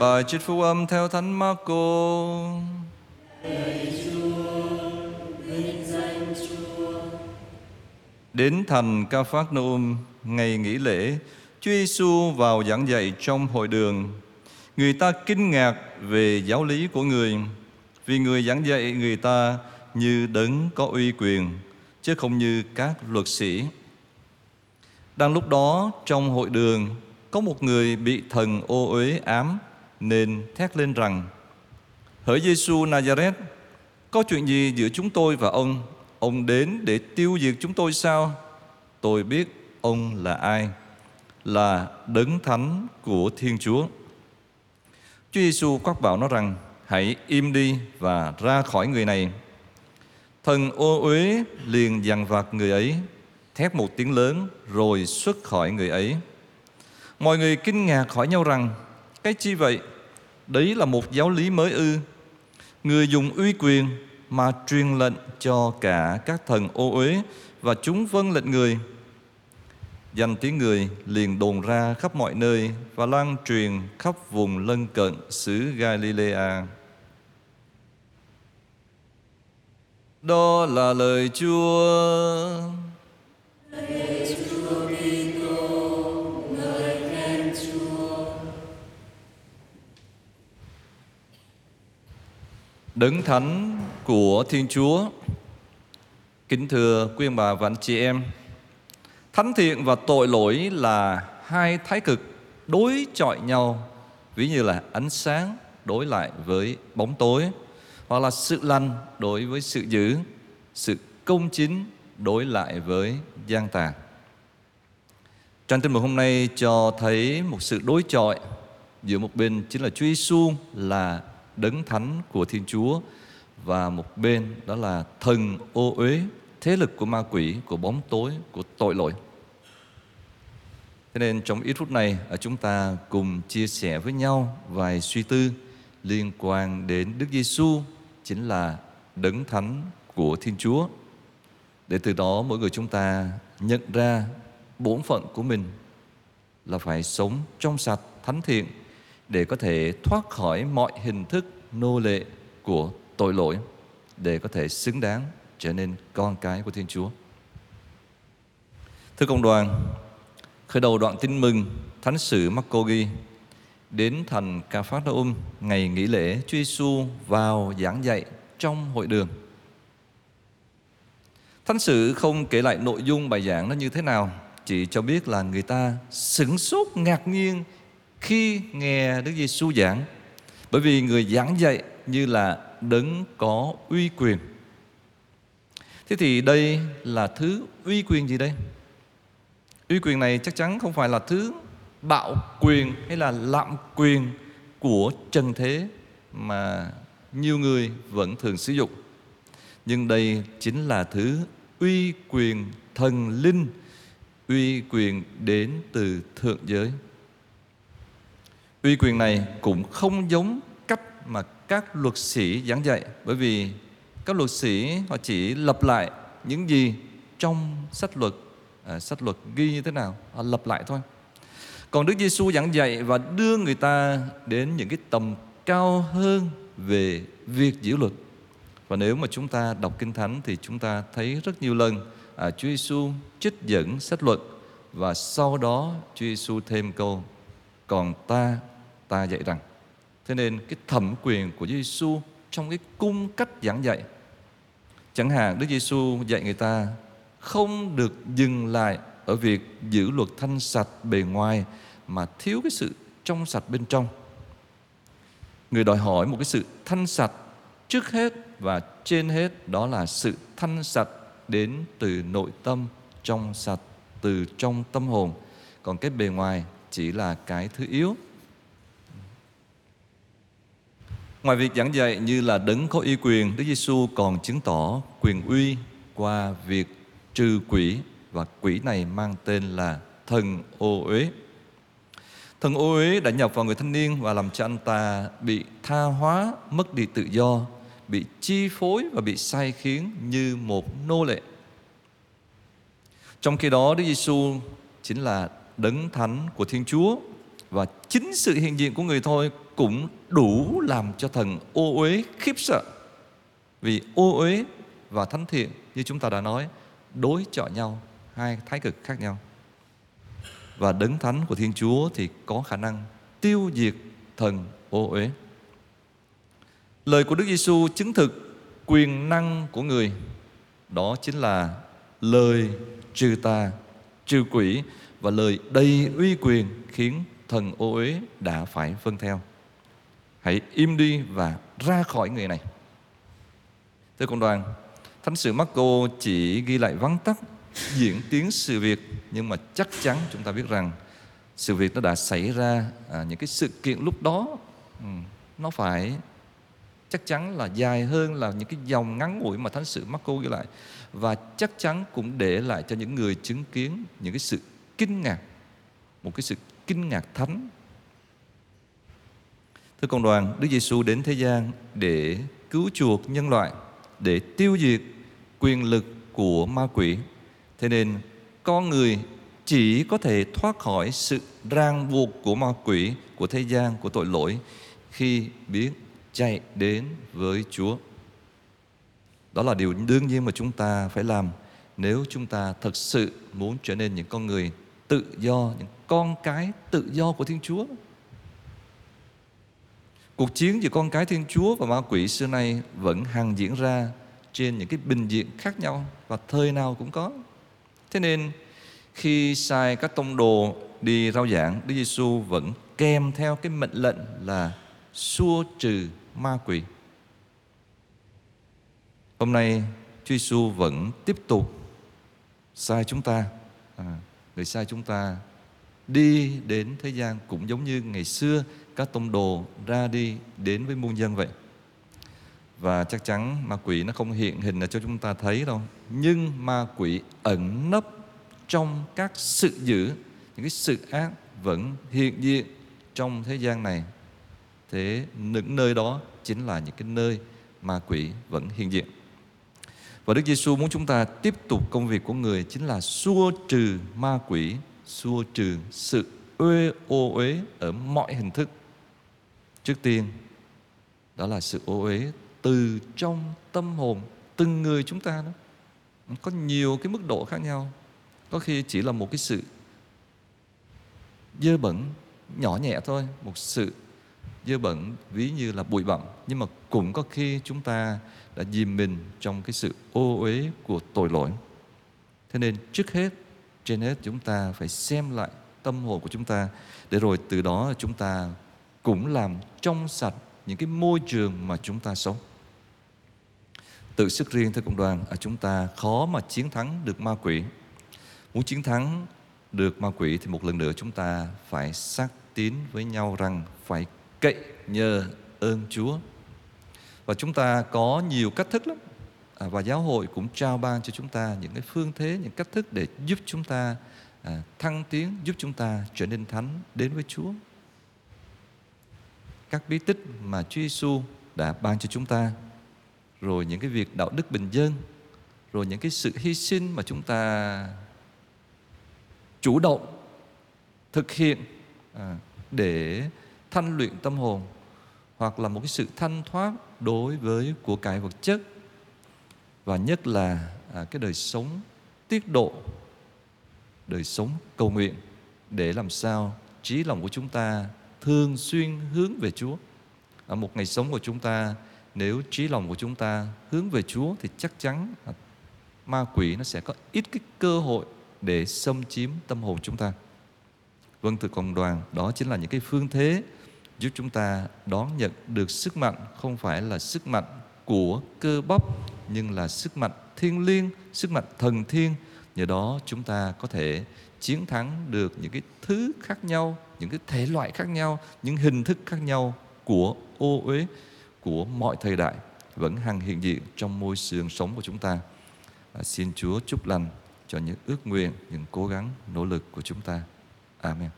Bài trích phú âm theo Thánh Marco. Đến thành Ca Phát Nôm, ngày nghỉ lễ, Chúa Giêsu vào giảng dạy trong hội đường. Người ta kinh ngạc về giáo lý của người, vì người giảng dạy người ta như đấng có uy quyền, chứ không như các luật sĩ. Đang lúc đó, trong hội đường, có một người bị thần ô uế ám, nên thét lên rằng, Hỡi Giêsu Nazareth, có chuyện gì giữa chúng tôi và ông? Ông đến để tiêu diệt chúng tôi sao? Tôi biết ông là ai? Là đấng thánh của Thiên Chúa. Chúa Giêsu quát bảo nó rằng, hãy im đi và ra khỏi người này. Thần ô uế liền dằn vặt người ấy, thét một tiếng lớn rồi xuất khỏi người ấy. Mọi người kinh ngạc hỏi nhau rằng, cái chi vậy? Đấy là một giáo lý mới ư? Người dùng uy quyền mà truyền lệnh cho cả các thần ô uế và chúng vâng lệnh người. Danh tiếng người liền đồn ra khắp mọi nơi và lan truyền khắp vùng lân cận xứ Galilea. Đó là lời Chúa. Đấng thánh của Thiên Chúa. Kính thưa quý ông bà và anh chị em, Thánh thiện và tội lỗi là hai thái cực đối chọi nhau, Ví như là ánh sáng đối lại với bóng tối, Hoặc là sự lành đối với sự dữ, Sự công chính đối lại với gian tà Trang tin mục hôm nay cho thấy một sự đối chọi Giữa một bên chính là Chúa Giêsu là đấng thánh của Thiên Chúa. Và một bên đó là thần ô uế, thế lực của ma quỷ, của bóng tối, của tội lỗi. Thế nên trong ít phút này à, chúng ta cùng chia sẻ với nhau vài suy tư liên quan đến Đức Giêsu, chính là đấng thánh của Thiên Chúa. Để từ đó mỗi người chúng ta nhận ra bổn phận của mình là phải sống trong sạch, thánh thiện, để có thể thoát khỏi mọi hình thức nô lệ của tội lỗi để có thể xứng đáng trở nên con cái của Thiên Chúa. Thưa cộng đoàn, khởi đầu đoạn tin mừng Thánh sử Marco ghi đến thành Ca Phát Ôm ngày nghỉ lễ Chúa Giêsu vào giảng dạy trong hội đường. Thánh sử không kể lại nội dung bài giảng nó như thế nào, chỉ cho biết là người ta sửng sốt ngạc nhiên khi nghe Đức Giêsu giảng bởi vì người giảng dạy như là đấng có uy quyền. Thế thì đây là thứ uy quyền gì đây? Uy quyền này chắc chắn không phải là thứ bạo quyền hay là lạm quyền của trần thế mà nhiều người vẫn thường sử dụng. Nhưng đây chính là thứ uy quyền thần linh, uy quyền đến từ thượng giới uy quyền này cũng không giống cách mà các luật sĩ giảng dạy bởi vì các luật sĩ họ chỉ lập lại những gì trong sách luật à, sách luật ghi như thế nào họ lập lại thôi. Còn Đức Giêsu giảng dạy và đưa người ta đến những cái tầm cao hơn về việc giữ luật. Và nếu mà chúng ta đọc kinh thánh thì chúng ta thấy rất nhiều lần à, Chúa Giêsu trích dẫn sách luật và sau đó Chúa Giêsu thêm câu còn ta ta dạy rằng. Thế nên cái thẩm quyền của Chúa Giêsu trong cái cung cách giảng dạy, chẳng hạn Đức Giêsu dạy người ta không được dừng lại ở việc giữ luật thanh sạch bề ngoài mà thiếu cái sự trong sạch bên trong. Người đòi hỏi một cái sự thanh sạch trước hết và trên hết đó là sự thanh sạch đến từ nội tâm, trong sạch từ trong tâm hồn. Còn cái bề ngoài chỉ là cái thứ yếu Ngoài việc giảng dạy như là đấng có uy quyền, Đức Giêsu còn chứng tỏ quyền uy qua việc trừ quỷ và quỷ này mang tên là thần ô uế. Thần ô uế đã nhập vào người thanh niên và làm cho anh ta bị tha hóa, mất đi tự do, bị chi phối và bị sai khiến như một nô lệ. Trong khi đó Đức Giêsu chính là đấng thánh của Thiên Chúa và chính sự hiện diện của người thôi cũng đủ làm cho thần ô uế khiếp sợ. Vì ô uế và thánh thiện như chúng ta đã nói đối chọi nhau, hai thái cực khác nhau. Và đấng thánh của Thiên Chúa thì có khả năng tiêu diệt thần ô uế. Lời của Đức Giêsu chứng thực quyền năng của người đó chính là lời trừ tà, trừ quỷ và lời đầy uy quyền khiến thần ô uế đã phải vâng theo. Hãy im đi và ra khỏi người này. Thưa cộng đoàn, Thánh sử Marco chỉ ghi lại vắn tắt diễn tiến sự việc nhưng mà chắc chắn chúng ta biết rằng sự việc nó đã xảy ra à, những cái sự kiện lúc đó ừ, nó phải chắc chắn là dài hơn là những cái dòng ngắn ngủi mà thánh sử Marco ghi lại và chắc chắn cũng để lại cho những người chứng kiến những cái sự kinh ngạc, một cái sự kinh ngạc thánh thưa cộng đoàn, Đức Giêsu đến thế gian để cứu chuộc nhân loại, để tiêu diệt quyền lực của ma quỷ thế nên, con người chỉ có thể thoát khỏi sự ràng buộc của ma quỷ, của thế gian, của tội lỗi, khi biết chạy đến với Chúa. Đó là điều đương nhiên mà chúng ta phải làm nếu chúng ta thật sự muốn trở nên những con người tự do, những con cái tự do của Thiên Chúa. Cuộc chiến giữa con cái Thiên Chúa và ma quỷ xưa nay vẫn hằng diễn ra trên những cái bình diện khác nhau và thời nào cũng có. Thế nên khi sai các tông đồ đi rao giảng, Đức Giêsu vẫn kèm theo cái mệnh lệnh là xua trừ ma quỷ. Hôm nay Chúa Giêsu vẫn tiếp tục sai chúng ta, à, người sai chúng ta đi đến thế gian cũng giống như ngày xưa các tông đồ ra đi đến với muôn dân vậy. Và chắc chắn ma quỷ nó không hiện hình là cho chúng ta thấy đâu. Nhưng ma quỷ ẩn nấp trong các sự dữ, những cái sự ác vẫn hiện diện trong thế gian này thế những nơi đó chính là những cái nơi ma quỷ vẫn hiện diện và Đức Giêsu muốn chúng ta tiếp tục công việc của người chính là xua trừ ma quỷ, xua trừ sự uê ô uế ở mọi hình thức. Trước tiên, đó là sự ô uế từ trong tâm hồn từng người chúng ta đó. Có nhiều cái mức độ khác nhau. Có khi chỉ là một cái sự dơ bẩn nhỏ nhẹ thôi, một sự dơ bẩn, ví như là bụi bặm. Nhưng mà cũng có khi chúng ta đã dìm mình trong cái sự ô uế của tội lỗi. Thế nên trước hết, trên hết chúng ta phải xem lại tâm hồn của chúng ta. Để rồi từ đó chúng ta cũng làm trong sạch những cái môi trường mà chúng ta sống. Tự sức riêng theo cộng đoàn ở chúng ta khó mà chiến thắng được ma quỷ. Muốn chiến thắng được ma quỷ thì một lần nữa chúng ta phải xác tín với nhau rằng phải cậy nhờ ơn Chúa. Và chúng ta có nhiều cách thức lắm. À, và giáo hội cũng trao ban cho chúng ta những cái phương thế, những cách thức để giúp chúng ta à, thăng tiến, giúp chúng ta trở nên thánh đến với Chúa. Các bí tích mà Chúa Giêsu đã ban cho chúng ta, rồi những cái việc đạo đức bình dân, rồi những cái sự hy sinh mà chúng ta chủ động thực hiện à, để thanh luyện tâm hồn hoặc là một cái sự thanh thoát đối với của cải vật chất và nhất là à, cái đời sống tiết độ đời sống cầu nguyện để làm sao trí lòng của chúng ta thường xuyên hướng về Chúa. Ở một ngày sống của chúng ta nếu trí lòng của chúng ta hướng về Chúa thì chắc chắn à, ma quỷ nó sẽ có ít cái cơ hội để xâm chiếm tâm hồn chúng ta. Vâng từ cộng đoàn, đó chính là những cái phương thế giúp chúng ta đón nhận được sức mạnh không phải là sức mạnh của cơ bắp nhưng là sức mạnh thiên liêng, sức mạnh thần thiên. Nhờ đó chúng ta có thể chiến thắng được những cái thứ khác nhau, những cái thể loại khác nhau, những hình thức khác nhau của ô uế của mọi thời đại vẫn hằng hiện diện trong môi trường sống của chúng ta. À, xin Chúa chúc lành cho những ước nguyện, những cố gắng, nỗ lực của chúng ta. Amin.